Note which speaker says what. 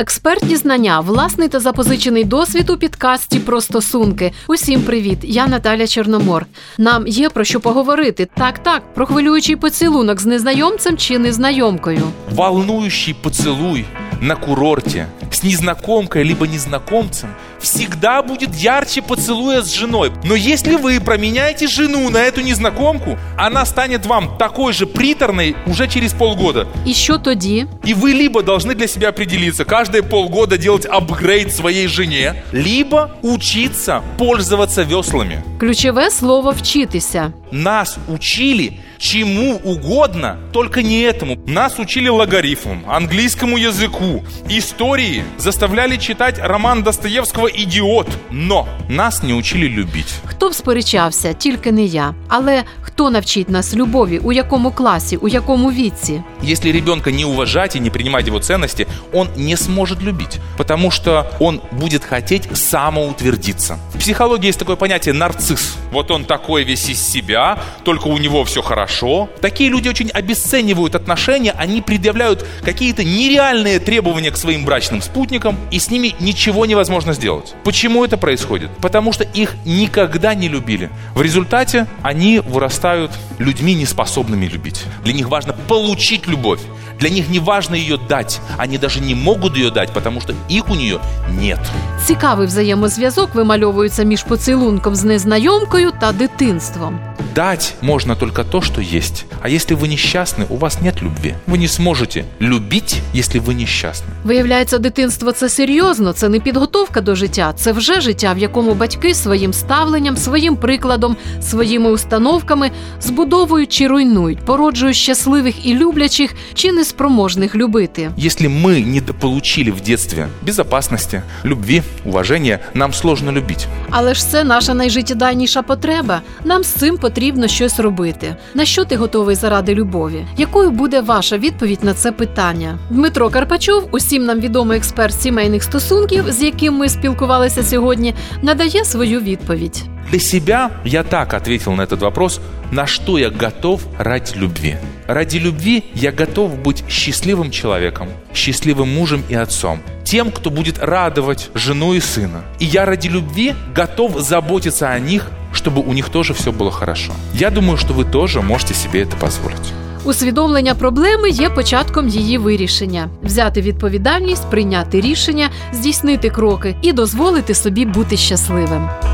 Speaker 1: Експертні знання, власний та запозичений досвід у підкасті про стосунки. Усім привіт! Я Наталя Чорномор. Нам є про що поговорити. Так, так, про хвилюючий поцілунок з незнайомцем чи незнайомкою.
Speaker 2: Волнуючий поцелуй на курорте с незнакомкой либо незнакомцем всегда будет ярче поцелуя с женой. Но если вы променяете жену на эту незнакомку, она станет вам такой же приторной уже через полгода.
Speaker 1: І що тоді?
Speaker 2: И вы либо должны для себя определиться, каждые полгода делать апгрейд своей жене, либо учиться пользоваться веслами.
Speaker 1: Ключове слово вчитися.
Speaker 2: Нас учили чему угодно, только не этому. Нас учили логарифмам, английскому языку, истории, заставляли читать роман Достоевского «Идиот». Но нас не учили любить.
Speaker 1: Хто б сперечався, тільки не я. Але хто навчить нас любові, у якому класі, у якому віці?
Speaker 2: Если ребенка не уважать и не принимать его ценности, он не сможет любить, потому что он будет хотеть самоутвердиться. В психологии есть такое понятие нарцисс. Вот он такой весь из себя, только у него все хорошо. Такие люди очень обесценивают отношения, они предъявляют какие-то нереальные требования к своим брачным спутникам, и с ними ничего невозможно сделать. Почему это происходит? Потому что их никогда не любили. В результате они вырастают людьми, неспособными любить. Для них важно получить любовь. Для них не важно ее дать. Они даже не могут ее дать, потому что их у нее нет.
Speaker 1: Цікавий взаємозв'язок вимальовується між поцілунком з незнайомкою та дитинством.
Speaker 2: Дать можно только то, что есть. А если вы несчастны, у вас нет любви. Вы не сможете любить, если вы несчастны.
Speaker 1: Виявляється, дитинство це серйозно, це не підготовка до життя, це вже життя, в якому батьки своїм ставленням, своїм прикладом, своїми установками збудовують чи руйнують, породжують щасливих і люблячих чи неспроможних любити.
Speaker 2: Если мы не получили в детстве безопасности, любви, уважения, нам сложно любить.
Speaker 1: Але ж це наша найжиттєдайніша потреба. Нам з цим потрібно щось робити. На що ти готовий заради любові? Якою буде ваша відповідь на це питання? Дмитро Карпачов, усім нам відомий експерт сімейних стосунків, з яким ми спілкувалися сьогодні, надає свою відповідь.
Speaker 2: Для себя я так ответил на этот вопрос, на что я готов ради любви. Ради любви я готов быть счастливым человеком, счастливым мужем и отцом, тем, кто будет радовать жену и сына. И я ради любви готов заботиться о них, чтобы у них тоже все было хорошо. Я думаю, что вы тоже можете себе это позволить.
Speaker 1: Усвідомлення проблеми є початком її вирішення: взяти відповідальність, прийняти рішення, здійснити кроки і дозволити собі бути щасливим.